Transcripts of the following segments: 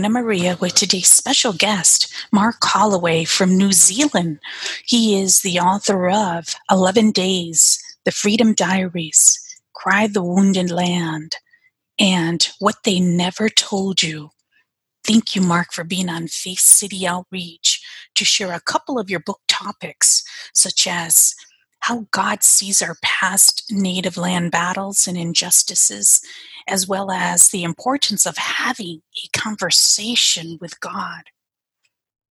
Marina Maria with today's special guest, Mark Holloway from New Zealand. He is the author of 11 Days, The Freedom Diaries, Cry the Wounded Land, and What They Never Told You. Thank you, Mark, for being on Faith City Outreach to share a couple of your book topics, such as how God sees our past native land battles and injustices as well as the importance of having a conversation with God.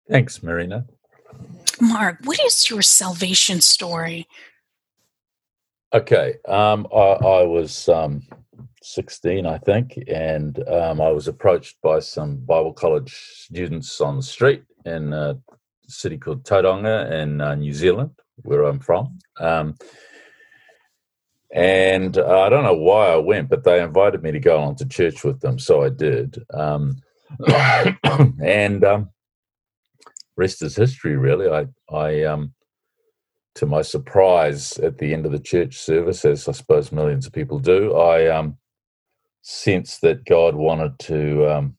Thanks, Marina. Mark, what is your salvation story? Okay, um, I, I, was um, 16, I think, and um, I was approached by some Bible college students on the street in a city called Tauranga in uh, New Zealand, where I'm from. And uh, I don't know why I went, but they invited me to go on to church with them, so I did. Um, and um, rest is history, really. I, I, um, to my surprise, at the end of the church service, as I suppose millions of people do, I um, sensed that God wanted to um,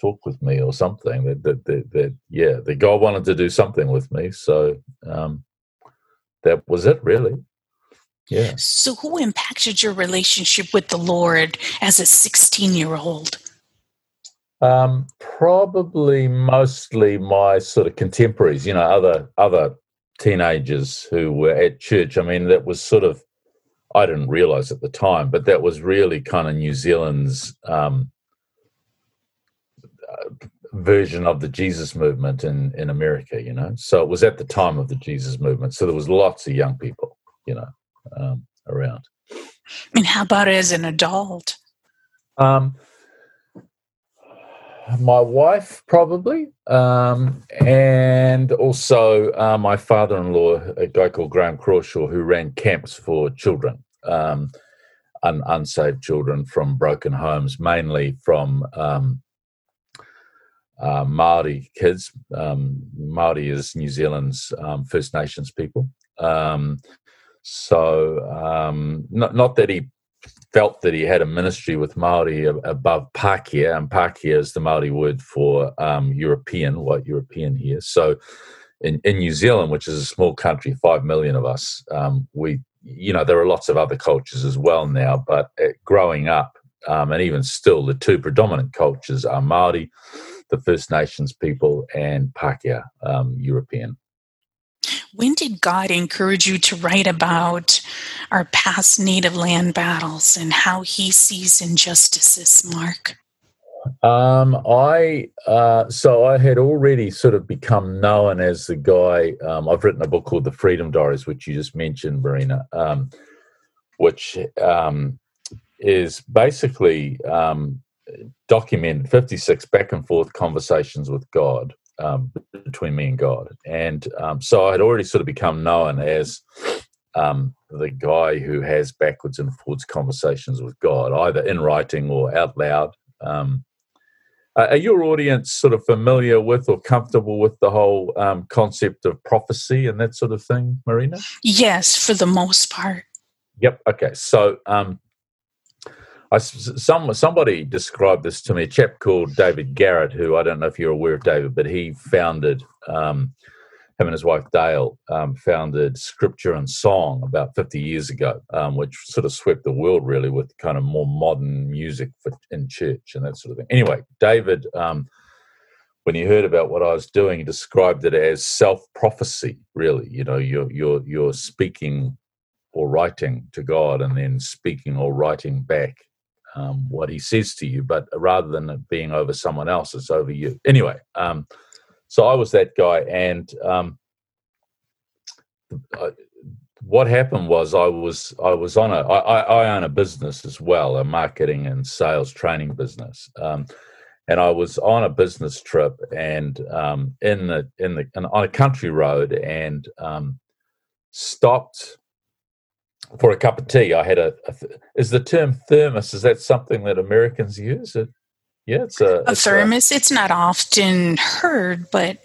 talk with me or something. That, that, that, that, yeah, that God wanted to do something with me. So um, that was it, really. Yeah. So, who impacted your relationship with the Lord as a 16 year old? Um, probably mostly my sort of contemporaries, you know, other other teenagers who were at church. I mean, that was sort of I didn't realize at the time, but that was really kind of New Zealand's um, uh, version of the Jesus movement in in America. You know, so it was at the time of the Jesus movement. So there was lots of young people. You know um, around. mean, how about as an adult? Um, my wife, probably, um, and also uh, my father-in-law, a guy called Graham Crawshaw, who ran camps for children, um, un- unsaved children from broken homes, mainly from um, uh, Maori kids. Um, Maori is New Zealand's um, First Nations people. So, um, not, not that he felt that he had a ministry with Maori above Pākehā, and Pākehā is the Maori word for um, European, white European here. So, in, in New Zealand, which is a small country, five million of us, um, we, you know, there are lots of other cultures as well now. But uh, growing up, um, and even still, the two predominant cultures are Maori, the First Nations people, and Pākehā, um, European. When did God encourage you to write about our past native land battles and how he sees injustices, Mark? Um, I uh, so I had already sort of become known as the guy. Um, I've written a book called The Freedom Diaries, which you just mentioned, Marina, um, which um, is basically um, documented 56 back and forth conversations with God um, between me and God. And um, so I had already sort of become known as um, the guy who has backwards and forwards conversations with God, either in writing or out loud. Um, are your audience sort of familiar with or comfortable with the whole um, concept of prophecy and that sort of thing, Marina? Yes, for the most part. Yep. Okay. So, um, I, some somebody described this to me. A chap called David Garratt, who I don't know if you're aware of David, but he founded um, him and his wife Dale um, founded Scripture in Song about 50 years ago, um, which sort of swept the world really with kind of more modern music for, in church and that sort of thing. Anyway, David, um, when he heard about what I was doing, he described it as self prophecy. Really, you know, you're you're you're speaking or writing to God and then speaking or writing back um, what he says to you, but rather than it being over someone else, it's over you. Anyway, um, so I was that guy, and um, uh, what happened was I was I was on a I, I own a business as well, a marketing and sales training business. Um, and I was on a business trip and um, in the in the on a country road and um, stopped for a cup of tea. I had a, a is the term thermos is that something that Americans use? It, yeah, it's a, a it's thermos. A, it's not often heard, but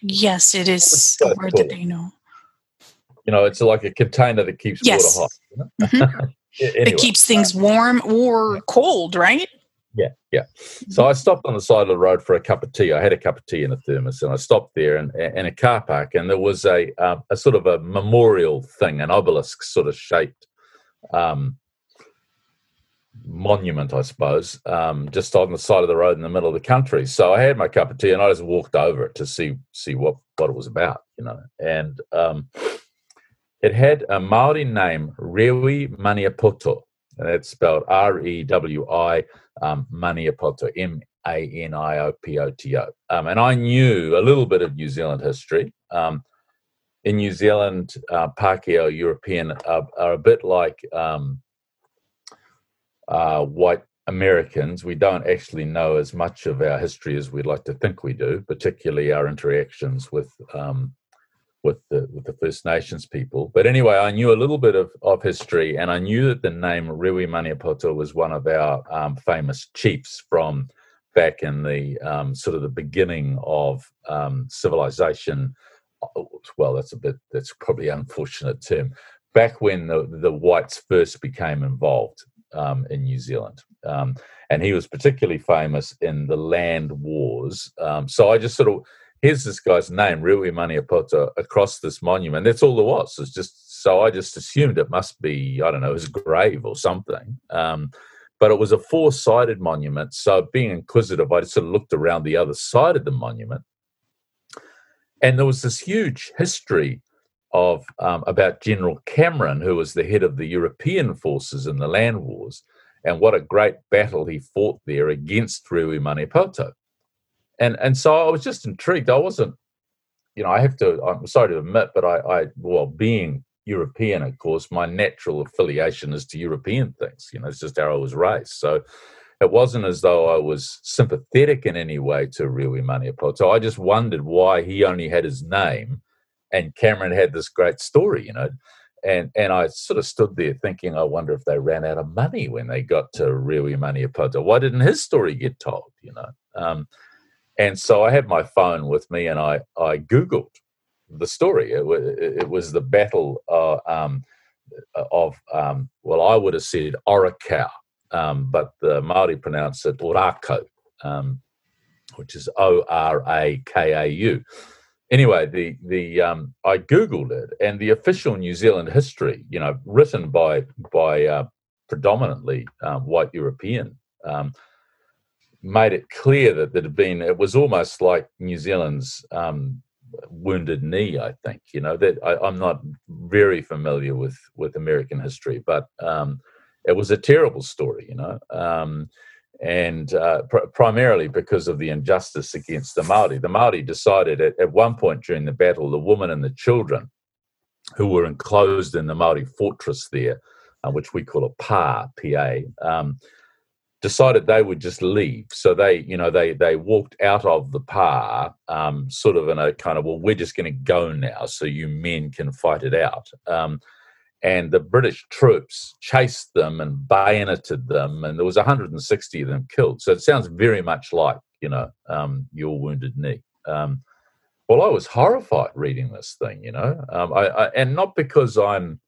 yes, it is a word that they know. You know, it's like a container that keeps yes. water hot. You know? mm-hmm. anyway, it keeps things warm or cold, right? Yeah. So I stopped on the side of the road for a cup of tea. I had a cup of tea in a thermos, and I stopped there in, in a car park, and there was a uh, a sort of a memorial thing, an obelisk sort of shaped um, monument, I suppose, um, just on the side of the road in the middle of the country. So I had my cup of tea, and I just walked over it to see see what what it was about, you know, and um, it had a Maori name, Rewi Maniapoto, and that's spelled R E W I um, Maniapoto, M A N I O P O T O. Um, and I knew a little bit of New Zealand history. Um, in New Zealand, uh, Pākehā European are, are, a bit like um, uh, white Americans. We don't actually know as much of our history as we'd like to think we do, particularly our interactions with um, with the with the First Nations people. But anyway, I knew a little bit of, of history, and I knew that the name Rewi Maniapoto was one of our um, famous chiefs from back in the um, sort of the beginning of um, civilization. Well, that's a bit that's probably an unfortunate term. Back when the, the whites first became involved um, in New Zealand. Um, and he was particularly famous in the land wars. Um, so I just sort of here's this guy's name, Rewi Maniapoto, across this monument. That's all there was. It's just so I just assumed it must be, I don't know, his grave or something. Um, but it was a four sided monument. So being inquisitive, I just sort of looked around the other side of the monument. And there was this huge history of um, about General Cameron, who was the head of the European forces in the land wars, and what a great battle he fought there against Rewi Maniapoto and and so I was just intrigued. I wasn't, you know, I have to. I'm sorry to admit, but I, I well, being European, of course, my natural affiliation is to European things. You know, it's just how I was raised. So it wasn't as though I was sympathetic in any way to Rewi Maniapoto. I just wondered why he only had his name, and Cameron had this great story. You know. And and I sort of stood there thinking, I wonder if they ran out of money when they got to Rewi Maniapoto. Why didn't his story get told? You know, um, and so I had my phone with me and I, I Googled the story. It, it was the battle uh, um, of, um, well, I would have said Orakau, um, but the Māori pronounce it Orakau, um, which is O R A K A U. Anyway, the the um, I googled it, and the official New Zealand history, you know, written by by uh, predominantly uh, white European um, made it clear that there had been it was almost like New Zealand's um, wounded knee. I think you know that I, am not very familiar with with American history, but um, it was a terrible story, you know, um, and uh, pr- primarily because of the injustice against the Maori. The Maori decided at, at one point during the battle, the women and the children who were enclosed in the Maori fortress there, uh, which we call a pa, pa. Decided they would just leave. So they, you know, they they walked out of the pa, um, sort of in a kind of, well, we're just going to go now, so you men can fight it out. Um, and the British troops chased them and bayoneted them, and there was 160 of them killed. So it sounds very much like, you know, um, your wounded knee. Um, well, I was horrified reading this thing, you know, um, I, I, and not because I'm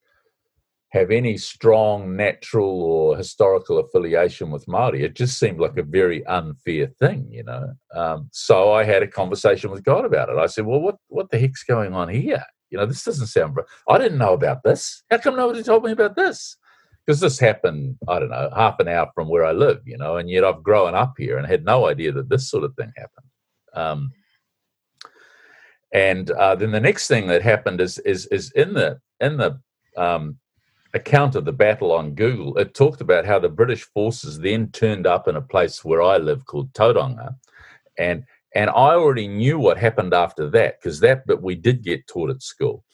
have any strong natural or historical affiliation with Maori. It just seemed like a very unfair thing, you know. Um, so I had a conversation with God about it. I said, "Well, what what the heck's going on here? You know, this doesn't sound. I didn't know about this. How come nobody told me about this? Because this happened, I don't know, half an hour from where I live, you know, and yet I've grown up here and had no idea that this sort of thing happened." Um, and uh, then the next thing that happened is is is in the in the um, account of the battle on Google, it talked about how the British forces then turned up in a place where I live called Tauranga. And and I already knew what happened after that because that but we did get taught at school.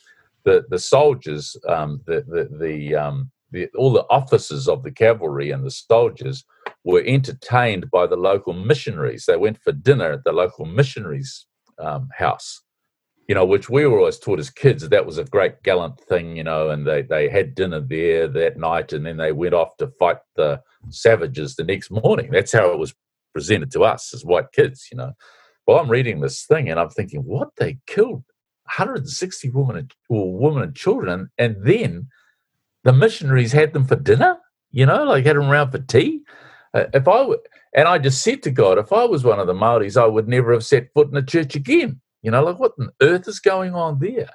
the the soldiers, um, the the the, um, the all the officers of the cavalry and the soldiers were entertained by the local missionaries. They went for dinner at the local missionaries' um, house, you know, which we were always taught as kids that was a great gallant thing, you know, and they, they had dinner there that night and then they went off to fight the savages the next morning. That's how it was presented to us as white kids, you know. Well, I'm reading this thing and I'm thinking, what? They killed 160 women and, well, women and children, and then the missionaries had them for dinner, you know, like had them around for tea. Uh, if I and I just said to God, if I was one of the Maoris, I would never have set foot in a church again. You know, like what on earth is going on there?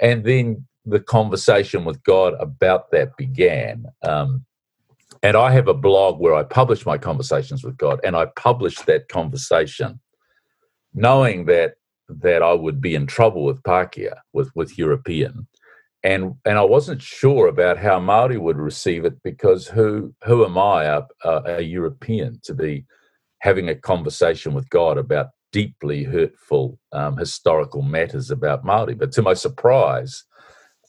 And then the conversation with God about that began. Um, and I have a blog where I publish my conversations with God, and I published that conversation, knowing that that I would be in trouble with Pakeha, with with European, and and I wasn't sure about how Maori would receive it because who who am I, a, a, European, to be having a conversation with God about deeply hurtful um, historical matters about Maori? But to my surprise,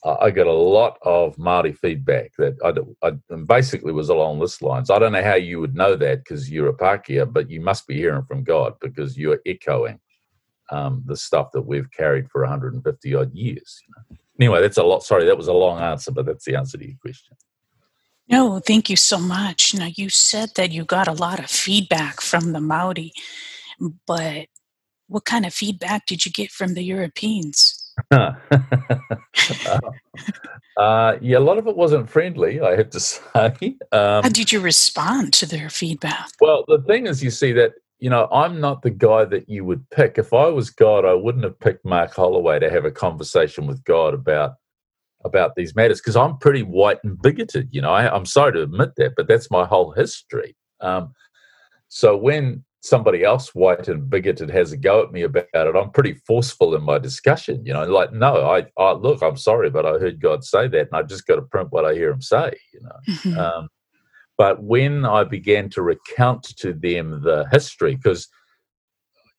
I got a lot of Maori feedback that I, I basically was along this lines. I don't know how you would know that because you're a Pakeha, but you must be hearing from God because you're echoing um, the stuff that we've carried for 150 odd years. Anyway, that's a lot. Sorry, that was a long answer, but that's the answer to your question. No, thank you so much. Now, you said that you got a lot of feedback from the Maori, but what kind of feedback did you get from the Europeans? uh, uh, yeah, a lot of it wasn't friendly, I have to say. Um, How did you respond to their feedback? Well, the thing is, you see that you know, I'm not the guy that you would pick. If I was God, I wouldn't have picked Mark Holloway to have a conversation with God about about these matters because I'm pretty white and bigoted. You know, I, am sorry to admit that, but that's my whole history. Um, so when somebody else white and bigoted has a go at me about it, I'm pretty forceful in my discussion. You know, like no, I, I look, I'm sorry, but I heard God say that, and I just got to print what I hear Him say. You know. Mm-hmm. Um, but when I began to recount to them the history, because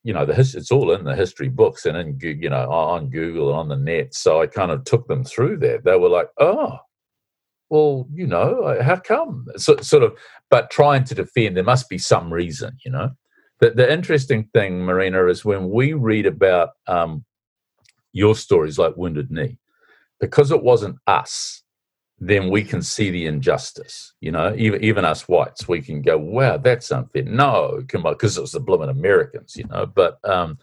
you know the his, it's all in the history books and in you know on Google and on the net, so I kind of took them through that. They were like, "Oh, well, you know, how come?" So, sort of, but trying to defend, there must be some reason, you know. The, the interesting thing, Marina, is when we read about um, your stories like Wounded Knee, because it wasn't us then we can see the injustice. You know, even even us whites, we can go, "Wow, that's unfair." No, come on, because it was the blooming Americans, you know. But um,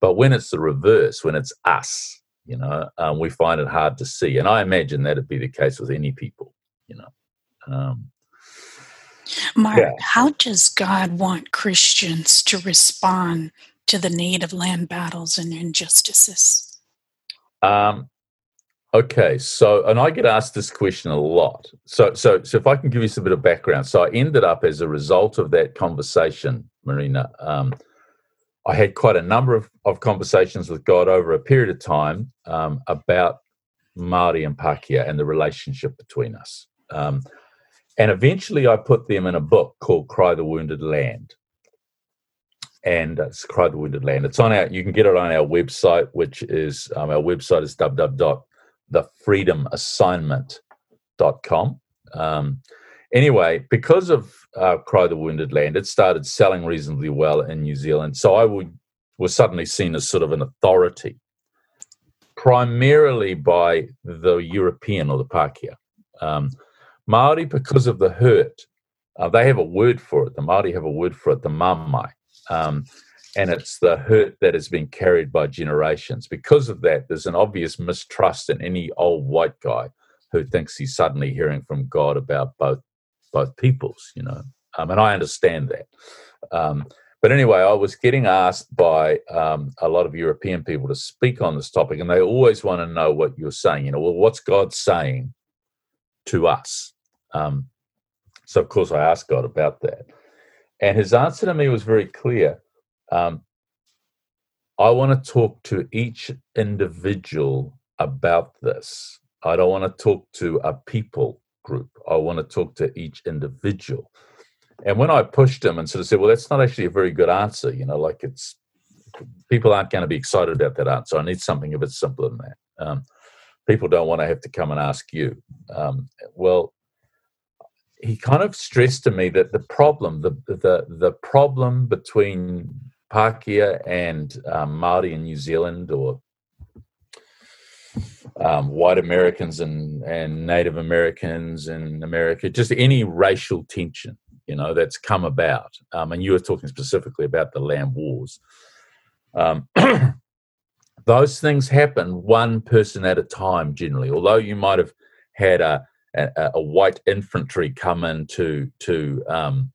but when it's the reverse, when it's us, you know, um, we find it hard to see. And I imagine that'd be the case with any people, you know. Um, Mark, yeah. how does God want Christians to respond to the native land battles and injustices? Um, Okay, so and I get asked this question a lot. So, so, so if I can give you some bit of background, so I ended up as a result of that conversation, Marina. Um, I had quite a number of, of conversations with God over a period of time um, about Maori and Pakeha and the relationship between us. Um, and eventually, I put them in a book called "Cry the Wounded Land." And it's "Cry the Wounded Land." It's on our. You can get it on our website, which is um, our website is www thefreedomassignment.com. Um, anyway, because of uh, Cry the Wounded Land, it started selling reasonably well in New Zealand. So I would, was suddenly seen as sort of an authority, primarily by the European or the Pakeha. Um, Maori, because of the hurt, uh, they have a word for it. The Maori have a word for it, the mamae. Um, and it's the hurt that has been carried by generations. Because of that, there's an obvious mistrust in any old white guy who thinks he's suddenly hearing from God about both both peoples, you know. Um, and I understand that. Um, but anyway, I was getting asked by um, a lot of European people to speak on this topic, and they always want to know what you're saying. You know, well, what's God saying to us? Um, so, of course, I asked God about that. And his answer to me was very clear. Um, I want to talk to each individual about this. I don't want to talk to a people group. I want to talk to each individual. And when I pushed him and sort of said, well, that's not actually a very good answer, you know, like it's people aren't going to be excited about that answer. I need something a bit simpler than that. Um, people don't want to have to come and ask you. Um, well, he kind of stressed to me that the problem, the the the problem between Pākehā and um, Maori in New Zealand, or um, white Americans and and Native Americans in America, just any racial tension, you know, that's come about. Um, and you were talking specifically about the land wars. Um, those things happen one person at a time generally. Although you might have had a a, a white infantry come in to to um,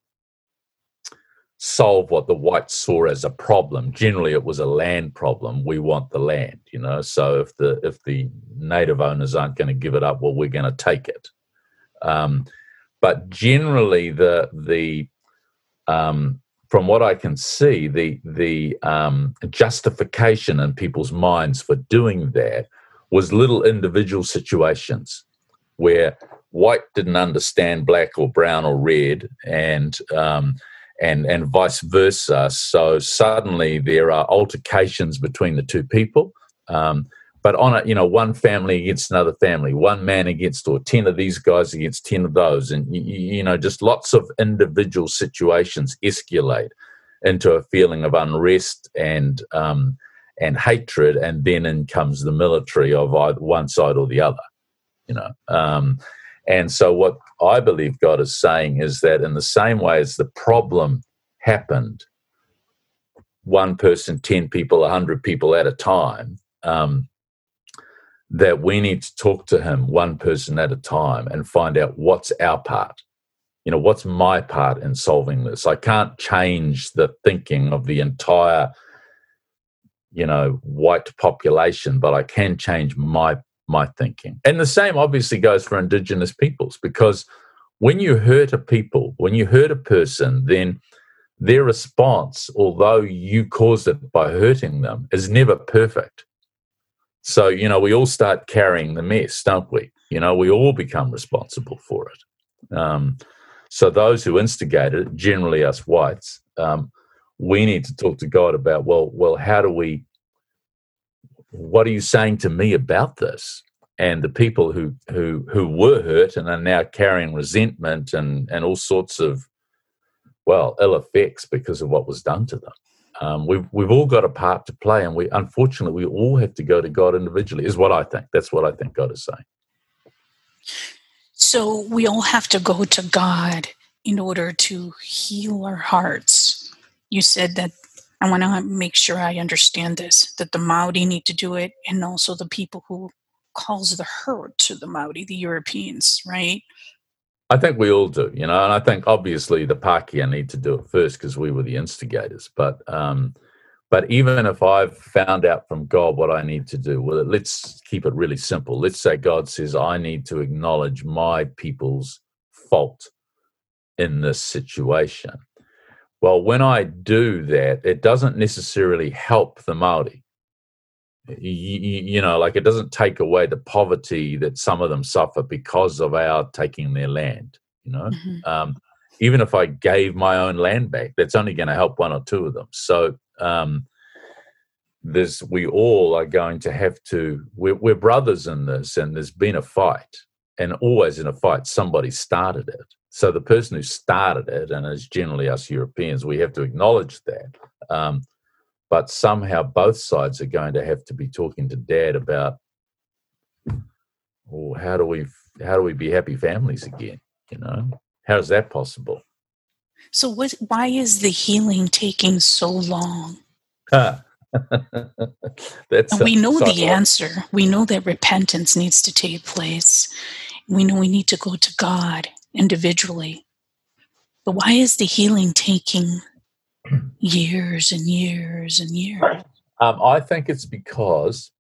solve what the whites saw as a problem. Generally, it was a land problem. We want the land, you know. So if the if the native owners aren't going to give it up, well, we're going to take it. Um, but generally, the the um, from what I can see, the the um, justification in people's minds for doing that was little individual situations where white didn't understand black or brown or red, and um, and and vice versa. So suddenly there are altercations between the two people. Um, but on a you know one family against another family, one man against or ten of these guys against ten of those, and you, you know just lots of individual situations escalate into a feeling of unrest and um, and hatred, and then in comes the military of either one side or the other. You know, um, and so, what I believe God is saying is that in the same way as the problem happened, one person, 10 people, 100 people at a time, um, that we need to talk to Him one person at a time and find out what's our part. You know, what's my part in solving this? I can't change the thinking of the entire, you know, white population, but I can change my my thinking. And the same obviously goes for Indigenous peoples because when you hurt a people, when you hurt a person, then their response, although you caused it by hurting them, is never perfect. So, you know, we all start carrying the mess, don't we? You know, we all become responsible for it. Um, so, those who instigated it, generally us whites, um, we need to talk to God about, well, well, how do we what are you saying to me about this? And the people who who who were hurt and are now carrying resentment and and all sorts of well ill effects because of what was done to them. Um, we've we've all got a part to play, and we unfortunately we all have to go to God individually. Is what I think. That's what I think God is saying. So we all have to go to God in order to heal our hearts. You said that I want to make sure I understand this that the Maori need to do it, and also the people who cause the hurt to the Maori, the Europeans, right? I think we all do, you know, and I think obviously the Pākehā need to do it first because we were the instigators. But um, but even if I've found out from God what I need to do, well, let's keep it really simple. Let's say God says I need to acknowledge my people's fault in this situation. Well, when I do that, it doesn't necessarily help the Maori. You, you, know, like it doesn't take away the poverty that some of them suffer because of our taking their land. You know, mm-hmm. um, even if I gave my own land back, that's only going to help one or two of them. So um, there's we all are going to have to. We're, we're brothers in this, and there's been a fight, and always in a fight, somebody started it. So the person who started it, and it's generally us Europeans, we have to acknowledge that. Um, but somehow both sides are going to have to be talking to dad about, well, how do we how do we be happy families again? You know, how is that possible? So what? Why is the healing taking so long? That's we know the answer. We know that repentance needs to take place. We know we need to go to God individually. But why is the healing taking years and years and years? Um, I think it's because,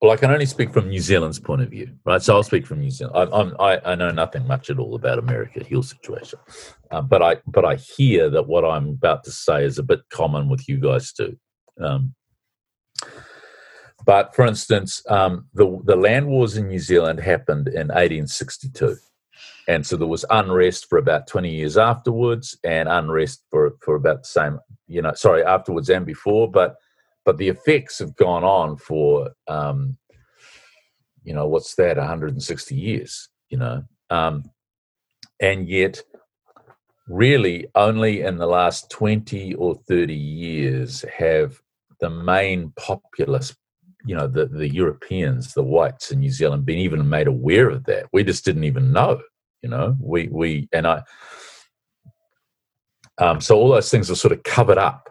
well, I can only speak from New Zealand's point of view, right? So I'll speak from New Zealand. I, I, I know nothing much at all about America heal situation, uh, but I but I hear that what I'm about to say is a bit common with you guys too. Um, but for instance, um, the the land wars in New Zealand happened in 1862 and so there was unrest for about 20 years afterwards and unrest for for about the same you know sorry afterwards and before but but the effects have gone on for um you know, what's that? 160 years, you know, um, and yet, really, only in the last 20 or 30 years have the main populace you know the the Europeans, the whites in New Zealand, been even made aware of that. We just didn't even know, you know. We we and I. Um, so all those things are sort of covered up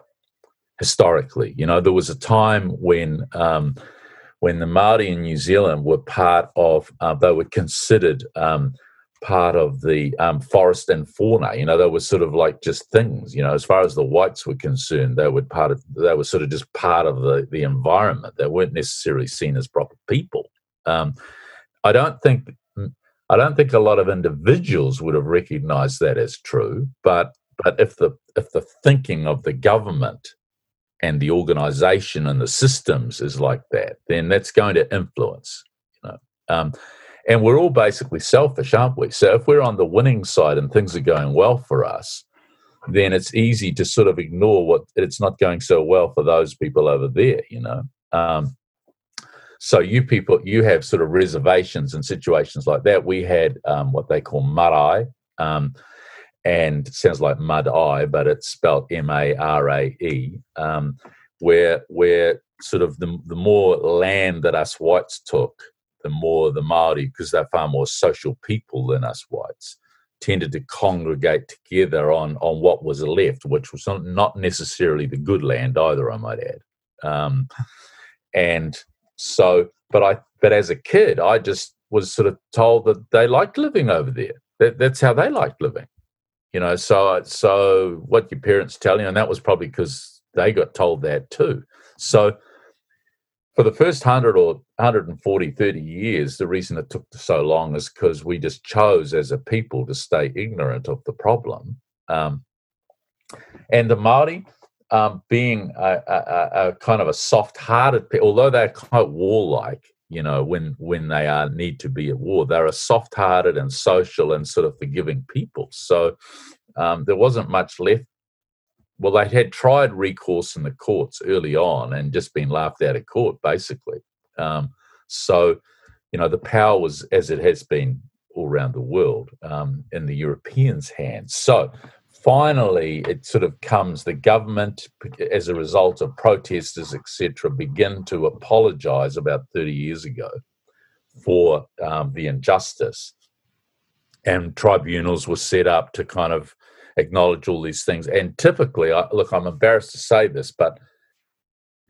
historically. You know, there was a time when um, when the Maori in New Zealand were part of, uh, they were considered um, part of the um, forest and fauna. You know, they were sort of like just things. You know, as far as the whites were concerned, they were part of. They were sort of just part of the the environment. They weren't necessarily seen as proper people. Um, I don't think. I don't think a lot of individuals would have recognised that as true, but but if the if the thinking of the government and the organisation and the systems is like that, then that's going to influence. You know, um, and we're all basically selfish, aren't we? So if we're on the winning side and things are going well for us, then it's easy to sort of ignore what it's not going so well for those people over there, you know. Um, so you people, you have sort of reservations and situations like that. We had um, what they call marae, um, and sounds like mud eye, but it's spelled M A R A E, um, where where sort of the the more land that us whites took, the more the Maori, because they're far more social people than us whites, tended to congregate together on on what was left, which was not necessarily the good land either. I might add, um, and so, but I, but as a kid, I just was sort of told that they liked living over there. That, that's how they liked living, you know. So, so what your parents tell you, and that was probably because they got told that too. So for the first 100 or 140 30 years the reason it took so long is because we just chose as a people to stay ignorant of the problem um, and the maori um, being a, a, a, kind of a soft-hearted although they're quite warlike you know when when they are need to be at war they're a soft-hearted and social and sort of forgiving people so um, there wasn't much left well, they had tried recourse in the courts early on and just been laughed out of court, basically. Um, so, you know, the power was, as it has been all around the world, um, in the Europeans' hands. So, finally, it sort of comes the government, as a result of protesters, etc., begin to apologise about 30 years ago for um, the injustice. And tribunals were set up to kind of acknowledge all these things. And typically, I, look, I'm embarrassed to say this, but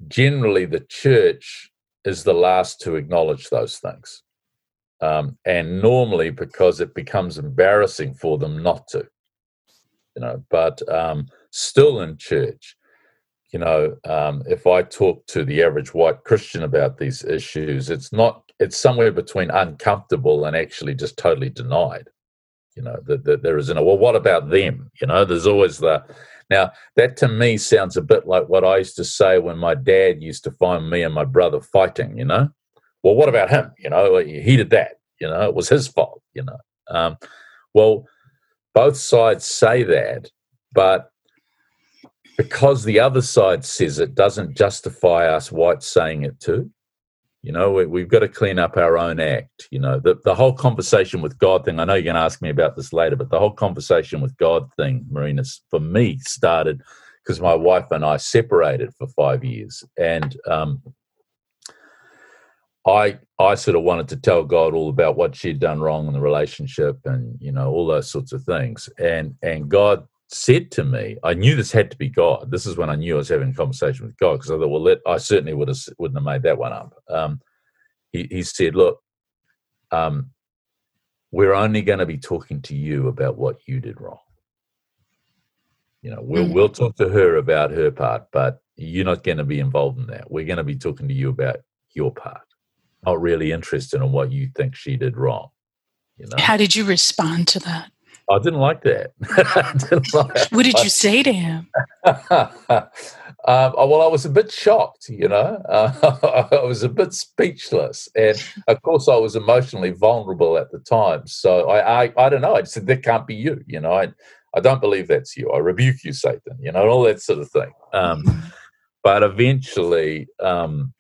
generally the church is the last to acknowledge those things. Um, and normally because it becomes embarrassing for them not to, you know, but um, still in church, you know, um, if I talk to the average white Christian about these issues, it's not, it's somewhere between uncomfortable and actually just totally denied you know that, that there isn't a well what about them? You know there's always the now that to me sounds a bit like what i used to say when my dad used to find me and my brother fighting you know? Well what about him? You know he did that you know it was his fault you know? Um, well both sides say that but because the other side says it doesn't justify us whites saying it too you know, we, have got to clean up our own act. You know, the, the whole conversation with God thing, I know you're going to ask me about this later, but the whole conversation with God thing, Marina, for me started because my wife and I separated for five years. And um, I I sort of wanted to tell God all about what she'd done wrong in the relationship and, you know, all those sorts of things. And and God said to me, I knew this had to be God. This is when I knew I was having a conversation with God because I thought, well, let, I certainly would have wouldn't have made that one up. Um, he, he, said, look, um, we're only going to be talking to you about what you did wrong. You know, we'll mm-hmm. we'll talk to her about her part, but you're not going to be involved in that. We're going to be talking to you about your part. Not really interested in what you think she did wrong. You know? How did you respond to that? I didn't like that. didn't like what did you say to him? Um, well, I was a bit shocked, you know. Uh, I was a bit speechless, and of course, I was emotionally vulnerable at the time. So I, I, I don't know. I said, "That can't be you," you know. I, I don't believe that's you. I rebuke you, Satan. You know, and all that sort of thing. Um, mm-hmm. but eventually, um,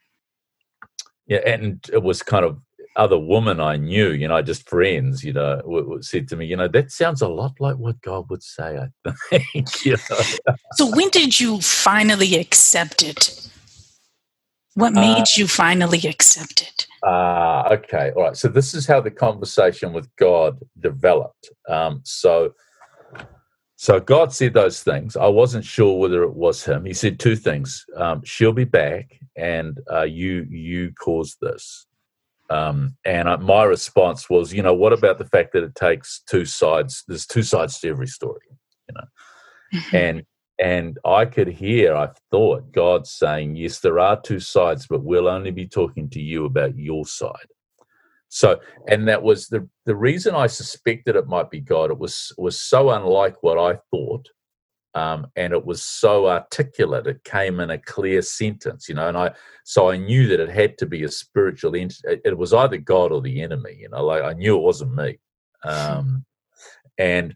yeah, and it was kind of other women I knew, you know, just friends, you know, w- w- said to me, you know, that sounds a lot like what God would say. I think. you know? So when did you finally accept it? What made uh, you finally accept it? Ah, uh, okay, all right. So this is how the conversation with God developed. Um, so so God said those things. I wasn't sure whether it was him. He said two things: um, "She'll be back," and uh, "You you caused this." Um, and uh, my response was, you know, what about the fact that it takes two sides? There's two sides to every story, you know. And and I could hear, I thought, God saying, "Yes, there are two sides, but we'll only be talking to you about your side." So, and that was the the reason I suspected it might be God. It was was so unlike what I thought, um, and it was so articulate. It came in a clear sentence, you know. And I so I knew that it had to be a spiritual entity. It was either God or the enemy, you know. Like I knew it wasn't me, um, and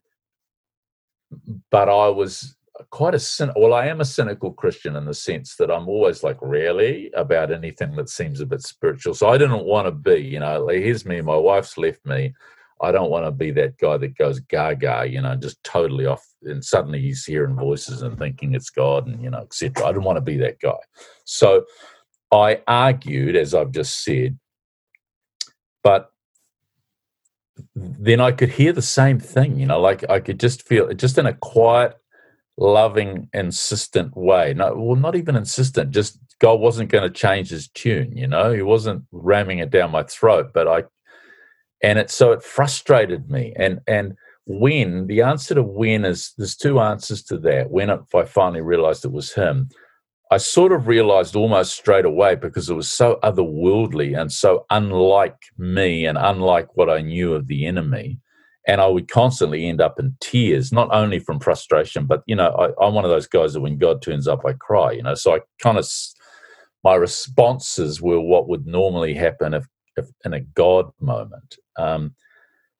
but I was quite a cyn- well i am a cynical christian in the sense that i'm always like really about anything that seems a bit spiritual. So i didn't want to be you know like, here's me my wife's left me. I don't want to be that guy that goes gaga you know just totally off and suddenly he's hearing voices and thinking it's god and you know etc i didn't want to be that guy. So i argued as i've just said but then I could hear the same thing, you know, like I could just feel just in a quiet, loving, insistent way. No, well, not even insistent. Just God wasn't going to change His tune. You know, He wasn't ramming it down my throat. But I, and it so it frustrated me. And and when the answer to when is there's two answers to that. When it, I finally realized it was Him. I sort of realized almost straight away because it was so otherworldly and so unlike me and unlike what I knew of the enemy and I would constantly end up in tears, not only from frustration, but you know, I, am one of those guys that when God turns up, I cry. You know, so I kind of my responses were what would normally happen if, if in a God moment. Um,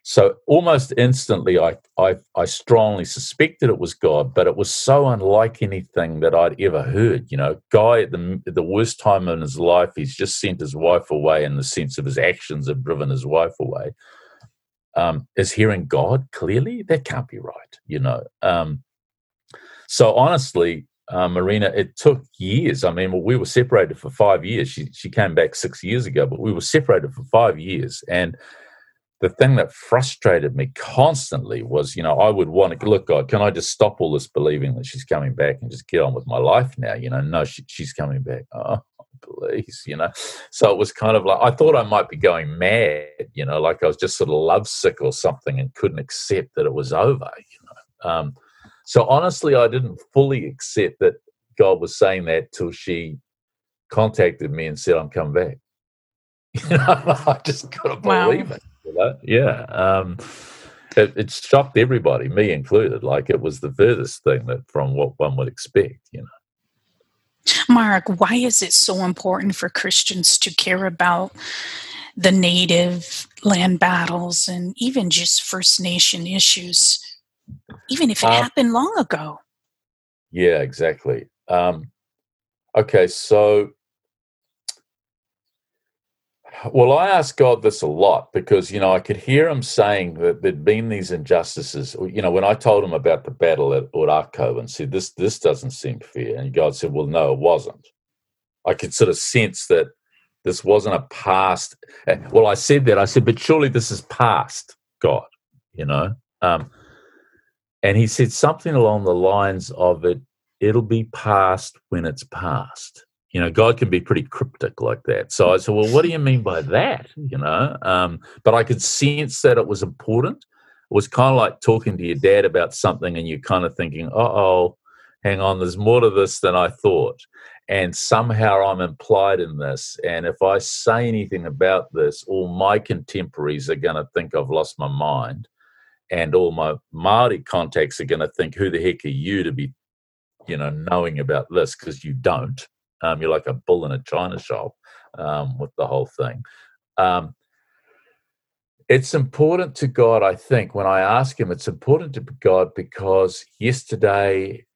so almost instantly, I, I I strongly suspected it was God, but it was so unlike anything that I'd ever heard. You know, guy at the the worst time in his life, he's just sent his wife away, in the sense of his actions have driven his wife away um, is hearing God clearly. That can't be right, you know. Um, so honestly, uh, Marina, it took years. I mean, we were separated for five years. She she came back six years ago, but we were separated for five years. And the thing that frustrated me constantly was, you know, I would want to look, God, can I just stop all this believing that she's coming back and just get on with my life now? You know, no, she, she's coming back. Oh, please, you know. So it was kind of like I thought I might be going mad, you know, like I was just sort of lovesick or something and couldn't accept that it was over, you know. Um, so honestly, I didn't fully accept that God was saying that till she contacted me and said, "I'm coming back." You know, I just couldn't wow. believe it. You know? Yeah. Um, it, it, shocked everybody, me included. Like it was the furthest thing that from what one would expect, you know. Mark, why is it so important for Christians to care about the native land battles and even just First Nation issues, even if it um, happened long ago? Yeah, exactly. Um, okay, so well, I asked God this a lot because, you know, I could hear him saying that there'd been these injustices. You know, when I told him about the battle at Ōrākau and said, this, this doesn't seem fair. And God said, well, no, it wasn't. I could sort of sense that this wasn't a past. Eh, well, I said that. I said, but surely this is past, God, you know? Um, and he said something along the lines of it, it'll be past when it's past you know god can be pretty cryptic like that. So i said well what do you mean by that? You know um, but i could sense that it was important. It was kind of like talking to your dad about something and you're kind of thinking oh hang on there's more to this than i thought. And somehow i'm implied in this. And if i say anything about this all my contemporaries are going to think i've lost my mind. And all my Maori contacts are going to think, "Who the heck are you to be, you know, knowing about this?" Because you don't. Um, you're like a bull in a china shop um, with the whole thing. Um, it's important to God, I think, when I ask Him, it's important to God because yesterday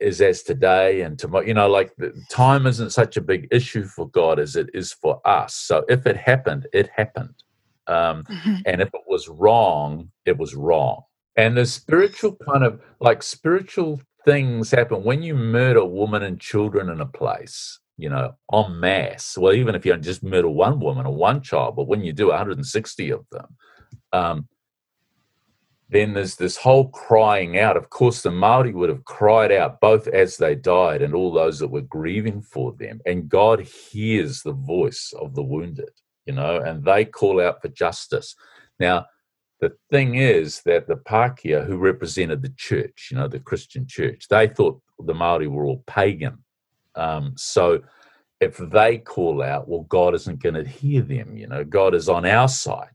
is as today and tomorrow. You know, like the, time isn't such a big issue for God as it is for us. So if it happened, it happened. Um, mm-hmm. And if it was wrong, it was wrong. And the spiritual kind of like spiritual things happen when you murder women and children in a place, you know, en masse. Well, even if you just murder one woman or one child, but when you do 160 of them, um, then there's this whole crying out. Of course, the Maori would have cried out both as they died and all those that were grieving for them. And God hears the voice of the wounded, you know, and they call out for justice. Now, the thing is that the Pākehā, who represented the church, you know, the Christian church, they thought the Maori were all pagan. Um, so if they call out, well, God isn't going to hear them. You know, God is on our side.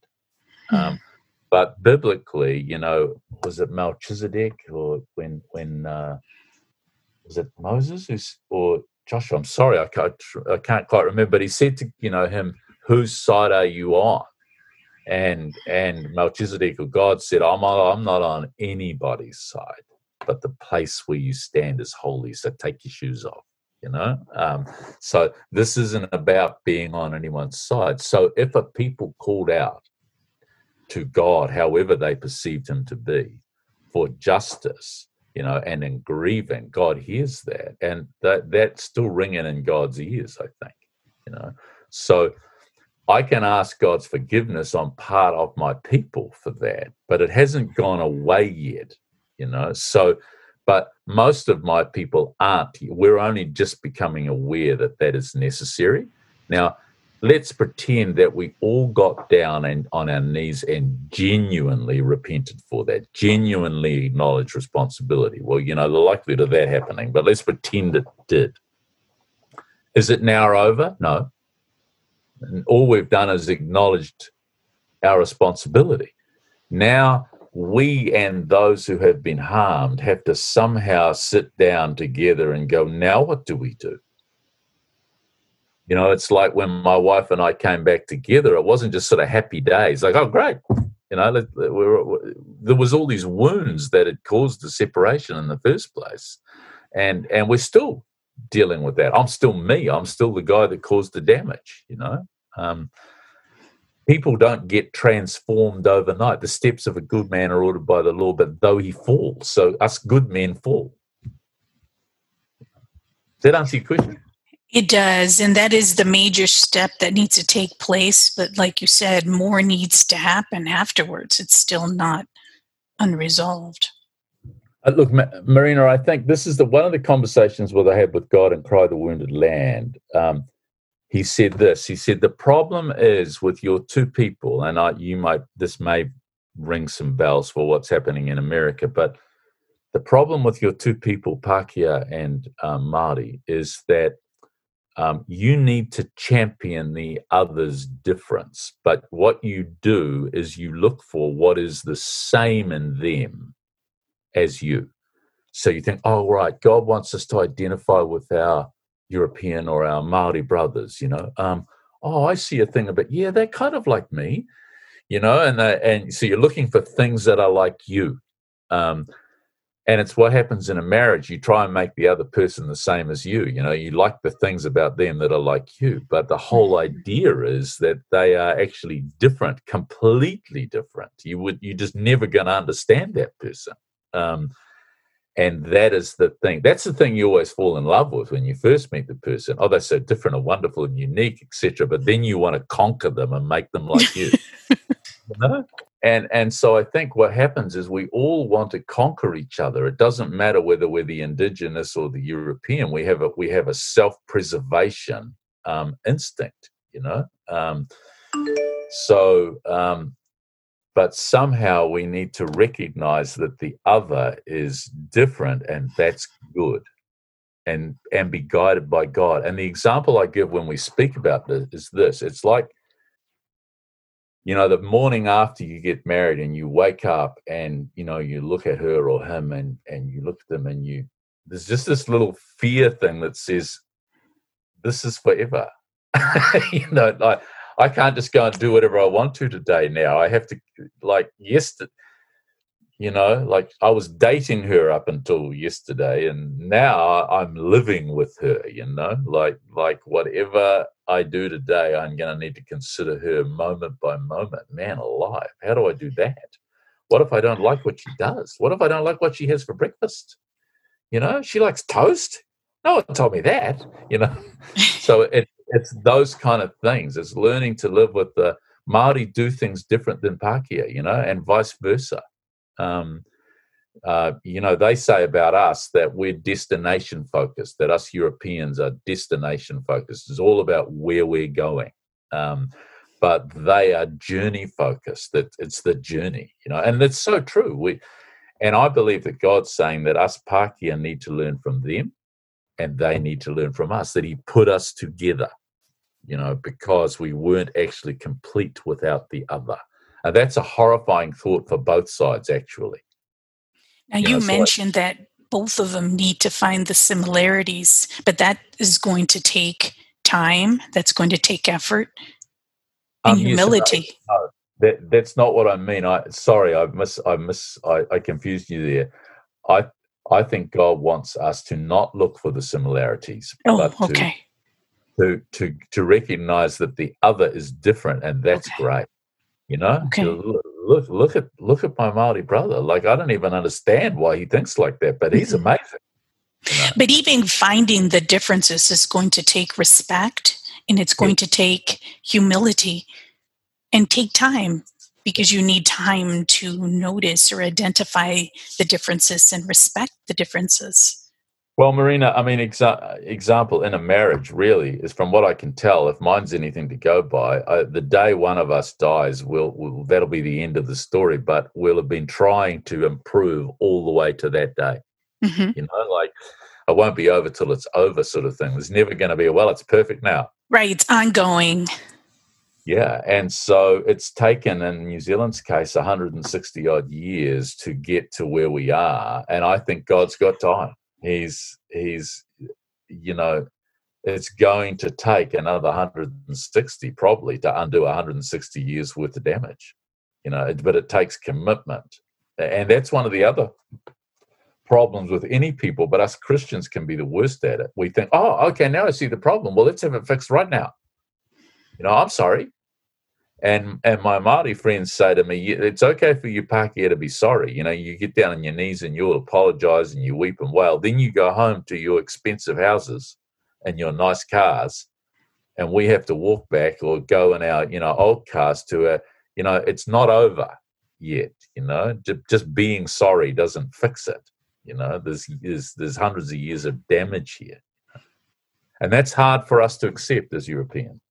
Hmm. Um, but biblically, you know, was it Melchizedek or when when uh, was it Moses who's, or Joshua? I'm sorry, I can't I can't quite remember. But he said to you know him, "Whose side are you on?" And and Melchizedek or God said, "I'm not, I'm not on anybody's side, but the place where you stand is holy. So take your shoes off." you know um, so this isn't about being on anyone's side so if a people called out to God, however they perceived him to be, for justice, you know, and in grieving, God hears that. And that that's still ringing in God's ears, I think, you know. So I can ask God's forgiveness on part of my people for that, but it hasn't gone away yet, you know. So, but most of my people aren't. We're only just becoming aware that that is necessary. Now, let's pretend that we all got down and on our knees and genuinely repented for that, genuinely acknowledged responsibility. Well, you know, the likelihood of that happening, but let's pretend it did. Is it now over? No. And all we've done is acknowledged our responsibility. Now we and those who have been harmed have to somehow sit down together and go, now what do we do? You know, it's like when my wife and I came back together, it wasn't just sort of happy days, like, oh, great. You know, there was all these wounds that had caused the separation in the first place. And, and we're still dealing with that. I'm still me. I'm still the guy that caused the damage, you know. Um, people don't get transformed overnight. The steps of a good man are ordered by the Lord, but though he falls, so us good men fall. Does that answer your question? It does. And that is the major step that needs to take place. But like you said, more needs to happen afterwards. It's still not unresolved. Uh, look, Ma- Marina, I think this is the one of the conversations where they had with God and Cry the Wounded Land. Um, he said this. He said the problem is with your two people, and I, you might this may ring some bells for what's happening in America, but the problem with your two people, Pākehā and um, Māori, is that um, you need to champion the other's difference. But what you do is you look for what is the same in them as you. So you think, oh, right, God wants us to identify with our European or our Maori brothers, you know. Um, oh, I see a thing about, yeah, they're kind of like me, you know, and, they, and so you're looking for things that are like you. Um, and it's what happens in a marriage you try and make the other person the same as you you know you like the things about them that are like you but the whole mm-hmm. idea is that they are actually different completely different you would you're just never going to understand that person um, and that is the thing that's the thing you always fall in love with when you first meet the person. Oh they're so different and wonderful and unique etc but then you want to conquer them and make them like you. You know? And and so i think what happens is we all want to conquer each other. It doesn't matter whether we're the indigenous or the european we have a we have a self-preservation um, instinct you know? Um, so um, but somehow we need to recognize that the other is different and that's good and and be guided by god. And the example i give when we speak about this is this it's like you know the morning after you get married and you wake up and you know you look at her or him and and you look at them and you there's just this little fear thing that says this is forever. You know like i can't just go and do whatever i want to today now. I have to like yesterday you know like i was dating her up until yesterday and now i'm living with her you know? Like like whatever i do today i'm going to need to consider her moment by moment. Man alive how do i do that? What if i don't like what she does? What if i don't like what she has for breakfast? You know she likes toast? No one told me that you know? So it, it's those kind of things it's learning to live with the Maori do things different than Pakeha, you know, and vice versa. Um, uh, you know, they say about us that we're destination focused, that us Europeans are destination focused. It's all about where we're going. Um, but they are journey focused, that it's the journey, you know, and it's so true. We, and I believe that God's saying that us Pakeha need to learn from them and they need to learn from us, that He put us together you know, because we weren't actually complete without the other. And that's a horrifying thought for both sides, actually. Now, you, you know, mentioned so that both of them need to find the similarities, but that is going to take time, that's going to take effort and um, humility. Yes, no, that, that's not what I mean. I sorry, I miss, I miss, I, I confused you there. I, I think God wants us to not look for the similarities, oh, but to, okay to to to recognize that the other is different, and that's okay. great. You know, okay. look look at look at my Maori brother. Like I don't even understand why he thinks like that, but he's amazing. You know? But even finding the differences is going to take respect, and it's going yeah. to take humility, and take time because you need time to notice or identify the differences and respect the differences. Well, Marina, I mean, exa- example in a marriage really is from what I can tell. If mine's anything to go by, I, the day one of us dies, will we'll, that'll be the end of the story. But we'll have been trying to improve all the way to that day. Mm-hmm. You know, like I won't be over till it's over, sort of thing. There's never going to be a well, it's perfect now. Right, it's ongoing. Yeah, and so it's taken in New Zealand's case 160 odd years to get to where we are, and I think God's got time. He's he's you know it's going to take another 160 probably to undo 160 years worth of damage you know but it takes commitment and that's one of the other problems with any people but us christians can be the worst at it. We think oh okay now i see the problem. Well let's have it fixed right now you know i'm sorry and and my Māori friends say to me, it's okay for you Pākehā to be sorry. You know, you get down on your knees and you'll apologize and you weep and wail. Then you go home to your expensive houses and your nice cars, and we have to walk back or go in our you know old cars to a you know it's not over yet. You know, just being sorry doesn't fix it. You know, there's there's, there's hundreds of years of damage here, and that's hard for us to accept as Europeans.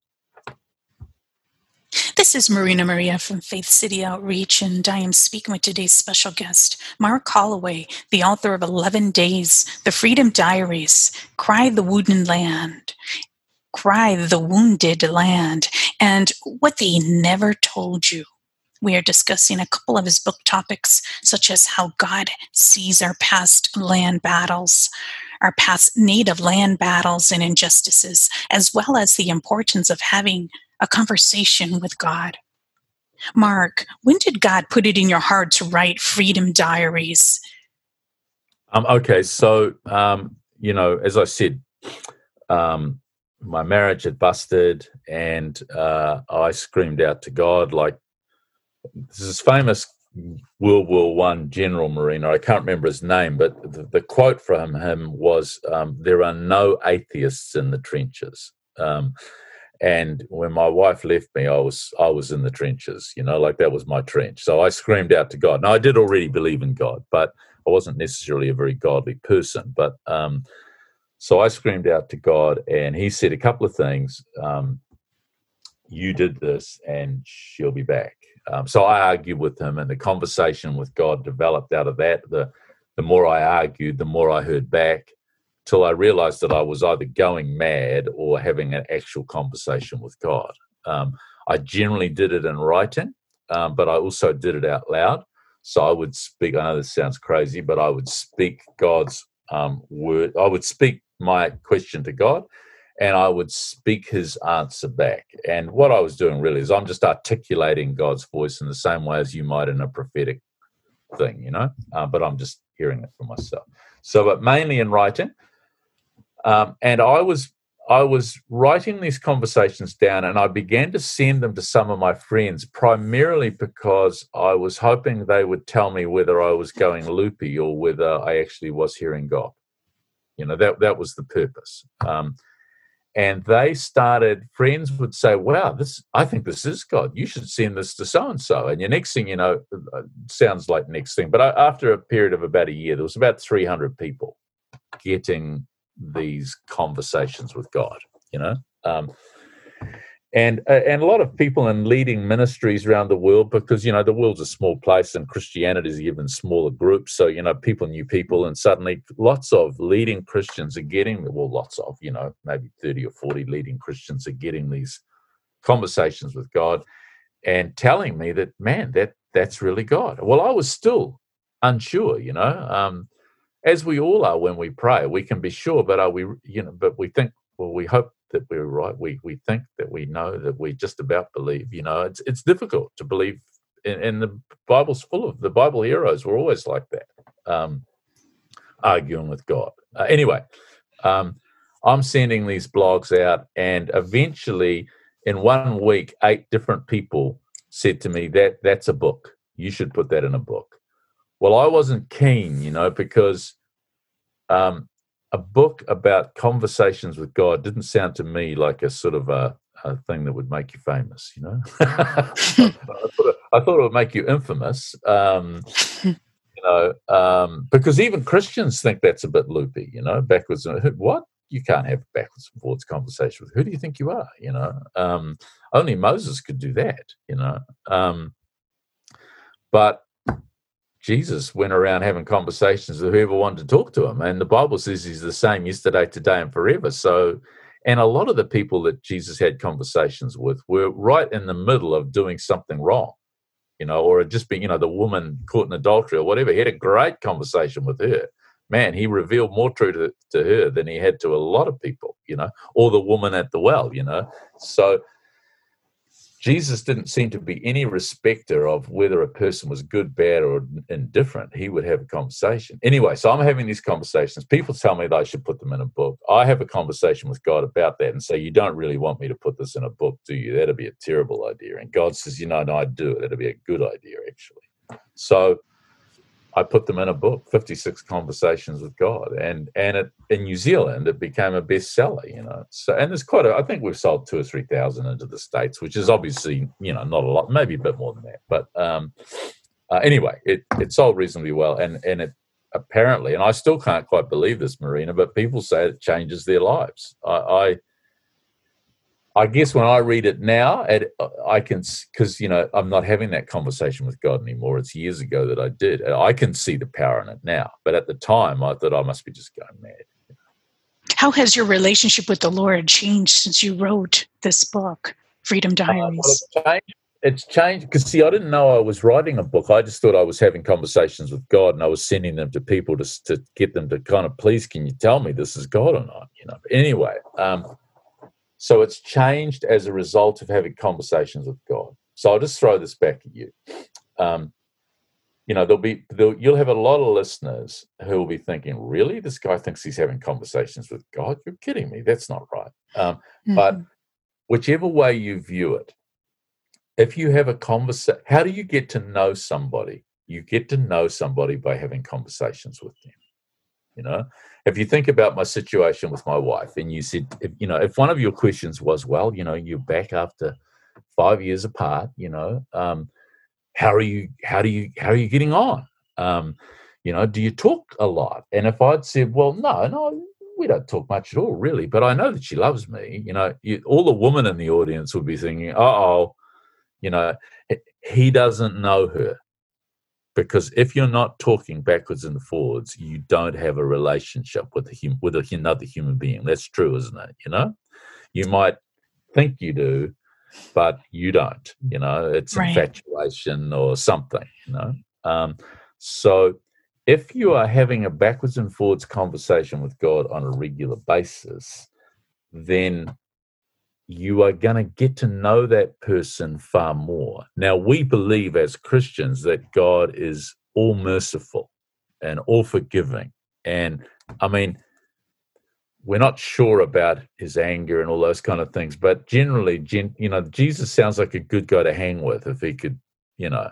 This is Marina Maria from Faith City Outreach, and I am speaking with today's special guest, Mark Holloway, the author of 11 Days, The Freedom Diaries, Cry the Wounded Land, Cry the Wounded Land, and What They Never Told You. We are discussing a couple of his book topics, such as how God sees our past land battles, our past native land battles and injustices, as well as the importance of having a conversation with God. Mark, when did God put it in your heart to write Freedom Diaries? Um, okay, so, um, you know, as I said, um, my marriage had busted and uh, I screamed out to God like this is famous World War One General Marina. I can't remember his name, but the, the quote from him was, um, "There are no atheists in the trenches." Um, and when my wife left me i was i was in the trenches you know like that was my trench. So i screamed out to god. Now i did already believe in god but i wasn't necessarily a very godly person but um so i screamed out to god and he said a couple of things um you did this and she'll be back. Um, so i argued with him and the conversation with god developed out of that. The the more i argued the more i heard back till I realized that I was either going mad or having an actual conversation with God. Um, I generally did it in writing, um, but I also did it out loud. So I would speak, I know this sounds crazy, but I would speak God's um, word. I would speak my question to God and I would speak his answer back. And what I was doing really is I'm just articulating God's voice in the same way as you might in a prophetic thing, you know. Uh, but I'm just hearing it for myself. So, but mainly in writing. Um, and I was I was writing these conversations down, and I began to send them to some of my friends, primarily because I was hoping they would tell me whether I was going loopy or whether I actually was hearing God. You know that that was the purpose. Um, and they started friends would say wow this i think this is god you should send this to so and so and your next thing you know uh, sounds like next thing but after a period of about a year there was about 300 people getting these conversations with god you know? Um, and uh, and a lot of people in leading ministries around the world because you know the world's a small place and Christianity is even smaller groups. So you know people knew people and suddenly lots of leading Christians are getting well lots of you know maybe 30 or 40 leading Christians are getting these conversations with God and telling me that man that that's really God. Well I was still unsure you know? Um, as we all are when we pray we can be sure but are we you know but we think well we hope that we're right. We we think that we know that we just about believe. You know, it's it's difficult to believe. And, and the Bible's full of the Bible heroes were always like that, um, arguing with God. Uh, anyway, um, I'm sending these blogs out, and eventually, in one week, eight different people said to me that that's a book. You should put that in a book. Well, I wasn't keen, you know, because um, a book about conversations with God didn't sound to me like a sort of a, a thing that would make you famous, you know. I, thought it, I, thought it, would make you infamous, um, you know, um, because even Christians think that's a bit loopy, you know, backwards and what you can't have backwards and forwards conversation with who do you think you are, you know. Um, only Moses could do that, you know. Um, but Jesus went around having conversations with whoever wanted to talk to him. And the Bible says he's the same yesterday, today, and forever. So, and a lot of the people that Jesus had conversations with were right in the middle of doing something wrong, you know, or just being, you know, the woman caught in adultery or whatever. He had a great conversation with her. Man, he revealed more truth to, to her than he had to a lot of people, you know, or the woman at the well, you know. So, Jesus didn't seem to be any respecter of whether a person was good, bad, or indifferent. He would have a conversation. Anyway, so I'm having these conversations. People tell me that I should put them in a book. I have a conversation with God about that and say, You don't really want me to put this in a book, do you? That'd be a terrible idea. And God says, You know, no, I'd do it. That'd be a good idea, actually. So I put them in a book, 56 Conversations with God. And and it, in New Zealand, it became a bestseller, you know. So and there's quite a, I think we've sold two or 3,000 into the States, which is obviously, you know, not a lot, maybe a bit more than that. But um, uh, anyway, it, it sold reasonably well. And, and it apparently, and I still can't quite believe this, Marina, but people say it changes their lives. I, I I guess when I read it now, I can because you know I'm not having that conversation with God anymore. It's years ago that I did. I can see the power in it now, but at the time I thought I must be just going mad. How has your relationship with the Lord changed since you wrote this book, Freedom Diaries? Uh, well, it's changed because see, I didn't know I was writing a book. I just thought I was having conversations with God, and I was sending them to people to to get them to kind of please, can you tell me this is God or not? You know. But anyway. Um, so it's changed as a result of having conversations with God. So I'll just throw this back at you. Um, you know, there'll be there'll, you'll have a lot of listeners who will be thinking, "Really, this guy thinks he's having conversations with God? You're kidding me. That's not right." Um, mm-hmm. But whichever way you view it, if you have a conversation, how do you get to know somebody? You get to know somebody by having conversations with them. You know, if you think about my situation with my wife, and you said, if, you know, if one of your questions was, well, you know, you're back after five years apart, you know, um, how are you? How do you? How are you getting on? Um, you know, do you talk a lot? And if I'd said, well, no, no, we don't talk much at all, really, but I know that she loves me. You know, you, all the women in the audience would be thinking, oh, you know, he doesn't know her because if you're not talking backwards and forwards, you don't have a relationship with a hum- with a, another human being. That's true, isn't it? You know, you might think you do, but you don't. You know, it's right. infatuation or something. You know, um, so if you are having a backwards and forwards conversation with God on a regular basis, then you are going to get to know that person far more. Now, we believe as Christians that God is all merciful and all forgiving. And I mean, we're not sure about his anger and all those kind of things, but generally, you know, Jesus sounds like a good guy to hang with if he could, you know,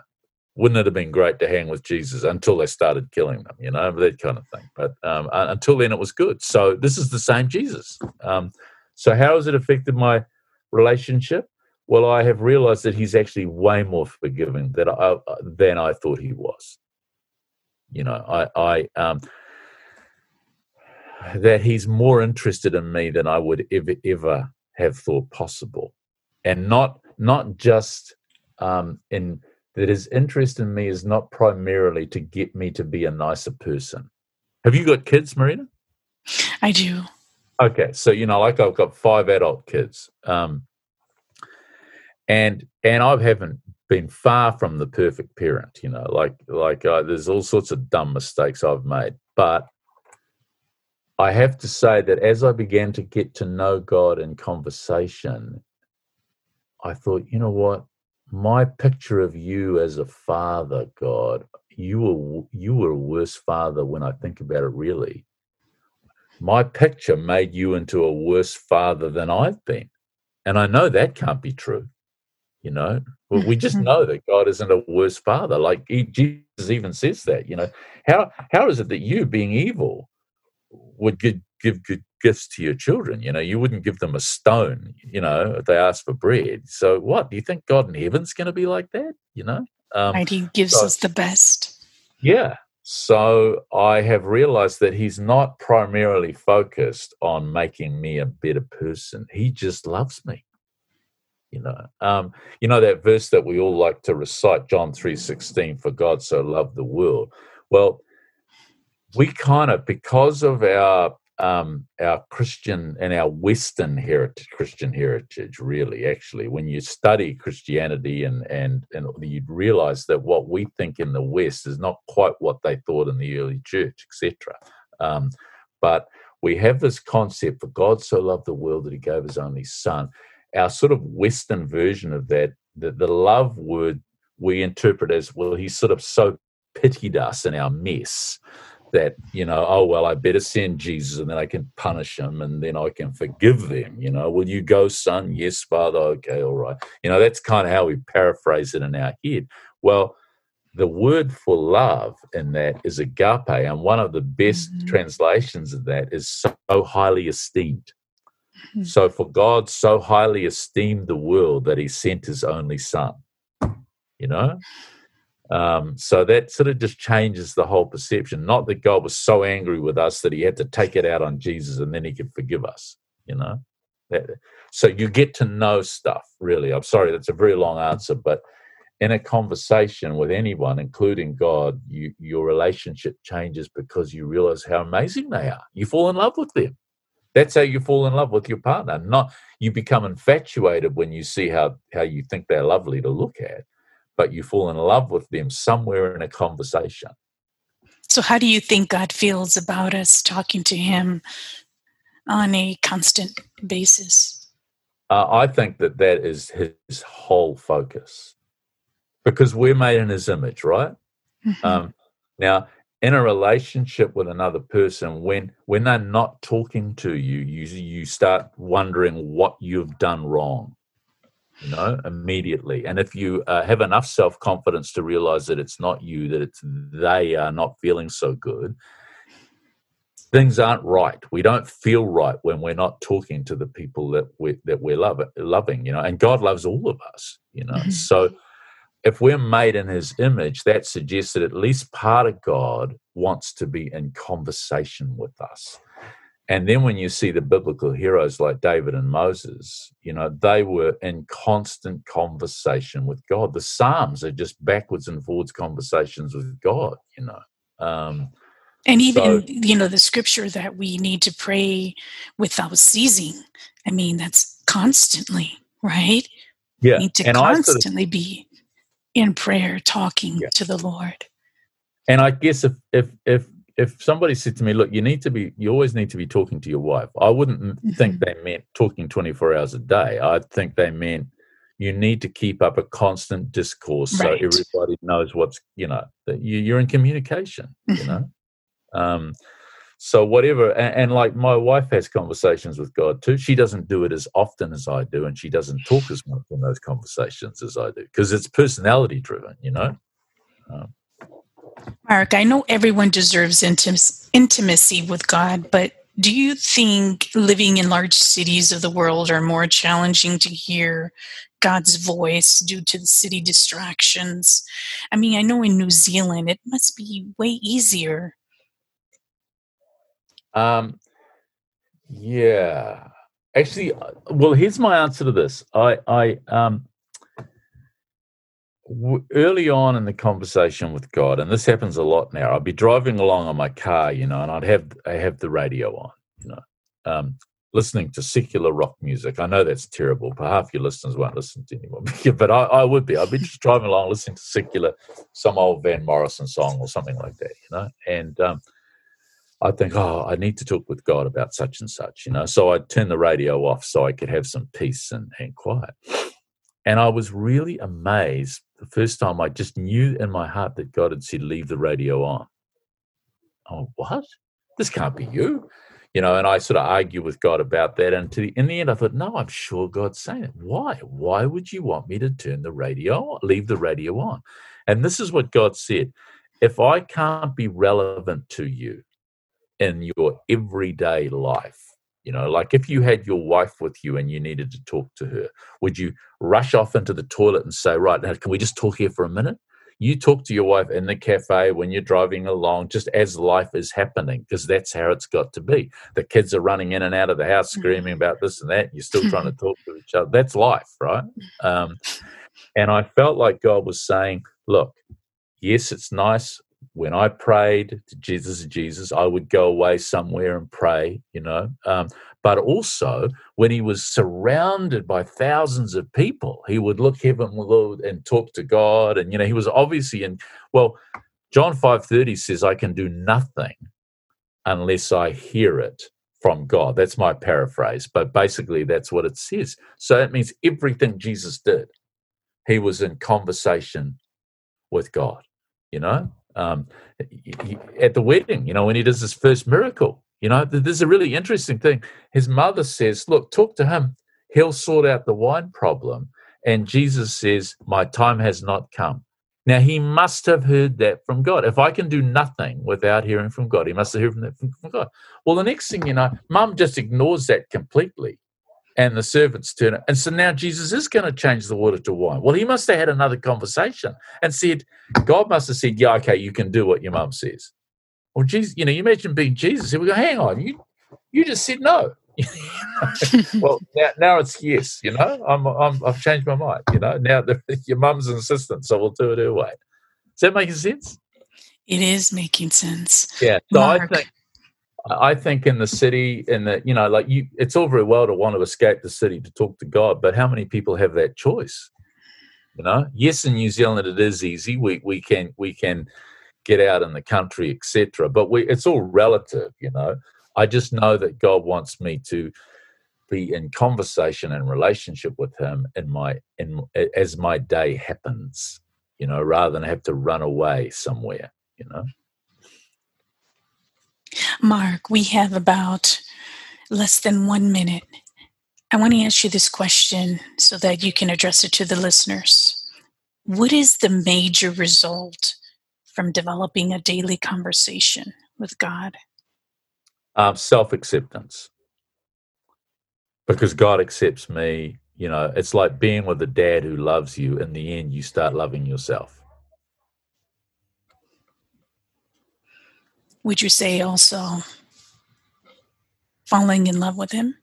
wouldn't it have been great to hang with Jesus until they started killing them, you know, that kind of thing. But um, until then, it was good. So this is the same Jesus. Um, so how has it affected my relationship? Well, I have realized that he's actually way more forgiving than I, than I thought he was. You know, I, I um, that he's more interested in me than I would ever ever have thought possible, and not not just um, in that his interest in me is not primarily to get me to be a nicer person. Have you got kids, Marina? I do. Okay, so you know, like I've got five adult kids, um, and and I haven't been far from the perfect parent. You know, like like uh, there's all sorts of dumb mistakes I've made, but I have to say that as I began to get to know God in conversation, I thought, you know what? My picture of you as a father, God, you were you were a worse father when I think about it really. My picture made you into a worse father than I've been. And I know that can't be true. You know, well, we just know that God isn't a worse father. Like he, Jesus even says that. You know, how how is it that you, being evil, would give, give good gifts to your children. You know, you wouldn't give them a stone, you know, if they ask for bread. So what? Do you think God in heaven's going to be like that? You know? Um, and he gives so, us the best. Yeah. So I have realized that he's not primarily focused on making me a better person. He just loves me. You know, um, you know that verse that we all like to recite, John three sixteen, for God so loved the world. Well, we kind of because of our um, our Christian and our Western heritage, Christian heritage, really, actually, when you study Christianity and and and you realize that what we think in the West is not quite what they thought in the early church, etc. Um, but we have this concept: for God so loved the world that He gave His only Son. Our sort of Western version of that, the, the love word we interpret as well. He sort of so pitied us in our mess that you know oh well i better send jesus and then i can punish them and then i can forgive them you know will you go son? Yes father. Okay all right. You know that's kind of how we paraphrase it in our head. Well the word for love in that is agape and one of the best mm-hmm. translations of that is so highly esteemed. Mm-hmm. so for god so highly esteemed the world that he sent his only son you know um, so that sort of just changes the whole perception. Not that God was so angry with us that he had to take it out on Jesus and then he could forgive us, you know? That, so you get to know stuff, really. I'm sorry, that's a very long answer, but in a conversation with anyone, including God, you, your relationship changes because you realize how amazing they are. You fall in love with them. That's how you fall in love with your partner. Not you become infatuated when you see how how you think they're lovely to look at but you fall in love with them somewhere in a conversation. So, how do you think God feels about us talking to Him on a constant basis? Uh, I think that that is His whole focus because we're made in His image, right? Mm-hmm. Um, now, in a relationship with another person, when when they're not talking to you, you you start wondering what you've done wrong you know, immediately. And if you uh, have enough self confidence to realize that it's not you, that it's they are not feeling so good, things aren't right. We don't feel right when we're not talking to the people that we that we're love, loving, you know. And God loves all of us, you know. Mm-hmm. So if we're made in His image, that suggests that at least part of God wants to be in conversation with us. And then when you see the biblical heroes like David and Moses, you know, they were in constant conversation with God. The Psalms are just backwards and forwards conversations with God, you know. Um, and even, so, you know, the scripture that we need to pray without ceasing. I mean, that's constantly, right? Yeah. We need to and constantly sort of, be in prayer, talking yeah. to the Lord. And I guess if if if if somebody said to me, "Look, you need to be, you always need to be talking to your wife," I wouldn't mm-hmm. think they meant talking twenty four hours a day. I'd think they meant you need to keep up a constant discourse Right. so everybody knows what's you know that you, you're in communication you Mhm. know um so whatever and, and like my wife has conversations with god too she doesn't do it as often as i do and she doesn't talk as much in those conversations as i do because it's personality driven you know Mark, I know everyone deserves intim- intimacy with God, but do you think living in large cities of the world are more challenging to hear God's voice due to the city distractions? I mean, I know in New Zealand it must be way easier. Um, yeah. Actually, uh, well, here's my answer to this. I, I, um, early on in the conversation with God, and this happens a lot now. I'd be driving along on my car, you know, and I'd have I have the radio on, you know, um, listening to secular rock music. I know that's terrible, but half your listeners won't listen to anymore. but I, I would be. I'd be just driving along listening to secular, some old Van Morrison song or something like that, you know, and um, I think, oh, I need to talk with God about such and such, you know. So I'd turn the radio off so I could have some peace and, and quiet. And I was really amazed the first time I just knew in my heart that God had said, leave the radio on. Oh, what? This can't be you. You know, and I sort of argue with God about that. And the, in the end, I thought, no, I'm sure God's saying it. Why? Why would you want me to turn the radio, leave the radio on? And this is what God said if I can't be relevant to you, in your everyday life. You know, like if you had your wife with you and you needed to talk to her, would you rush off into the toilet and say, Right, now can we just talk here for a minute? You talk to your wife in the cafe when you're driving along, just as life is happening, because that's how it's got to be. The kids are running in and out of the house screaming about this and that. You're still trying to talk to each other. That's life, right? Um, and I felt like God was saying, Look, yes, it's nice when I prayed to Jesus, Jesus, I would go away somewhere and pray, you know. Um, but also, when he was surrounded by thousands of people, he would look heavenward and talk to God. And you know, he was obviously in. Well, John five thirty says, "I can do nothing unless I hear it from God." That's my paraphrase, but basically, that's what it says. So that means everything Jesus did, he was in conversation with God. You know, um, at the wedding, you know, when he does his first miracle, you know, th- there's a really interesting thing. His mother says, Look, talk to him. He'll sort out the wine problem. And Jesus says, My time has not come. Now, he must have heard that from God. If I can do nothing without hearing from God, he must have heard from that from God. Well, the next thing you know, mum just ignores that completely. And the servants turn it. And so now Jesus is going to change the water to wine. Well, he must have had another conversation and said, God must have said, Yeah, okay, you can do what your mum says. Well, Jesus, you know, you imagine being Jesus. He would go, Hang on, you you just said no. well, now, now it's yes, you know. I'm, I'm I've changed my mind, you know. Now the, your mum's an assistant, so we'll do it her way. Is that making sense? It is making sense. Yeah. So I think I think in the city, in the you know, like you, it's all very well to want to escape the city to talk to God, but how many people have that choice? You know, yes, in New Zealand it is easy. We we can we can get out in the country, etc. But we it's all relative. You know, I just know that God wants me to be in conversation and relationship with Him in my in as my day happens. You know, rather than have to run away somewhere. You know. Mark, we have about less than one minute. I want to ask you this question so that you can address it to the listeners. What is the major result from developing a daily conversation with God? self acceptance. Because God accepts me, you know, it's like being with a dad who loves you. In the end, you start loving yourself. Would you say also falling in love with Him?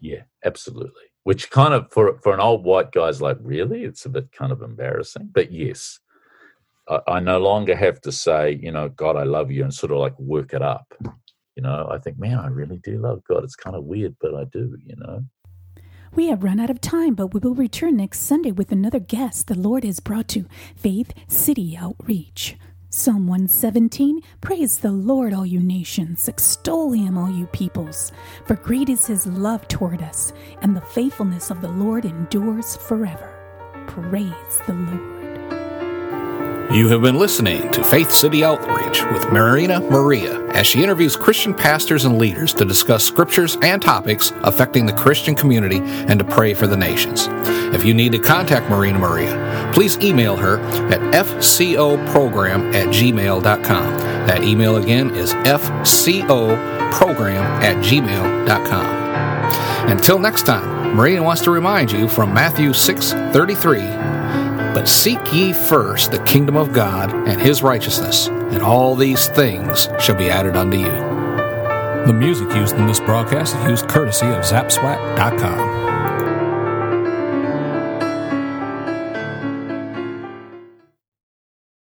Yeah, absolutely. Which kind of for for an old white guy's like, really? It's a bit kind of embarrassing. But yes, I, I no longer have to say, you know, God, I love you, and sort of like work it up. You know, I think, man, I really do love God. It's kind of weird, but I do. You know. We have run out of time, but we will return next Sunday with another guest the Lord has brought to Faith City Outreach. Psalm 117 Praise the Lord, all you nations, extol him, all you peoples. For great is his love toward us, and the faithfulness of the Lord endures forever. Praise the Lord. You have been listening to Faith City Outreach with Marina Maria as she interviews Christian pastors and leaders to discuss scriptures and topics affecting the Christian community and to pray for the nations. If you need to contact Marina Maria, please email her at fcoprogram at gmail.com. That email again is fcoprogram at gmail.com. Until next time, Marina wants to remind you from Matthew 6 33 but seek ye first the kingdom of God and his righteousness, and all these things shall be added unto you. The music used in this broadcast is used courtesy of Zapsplat.com.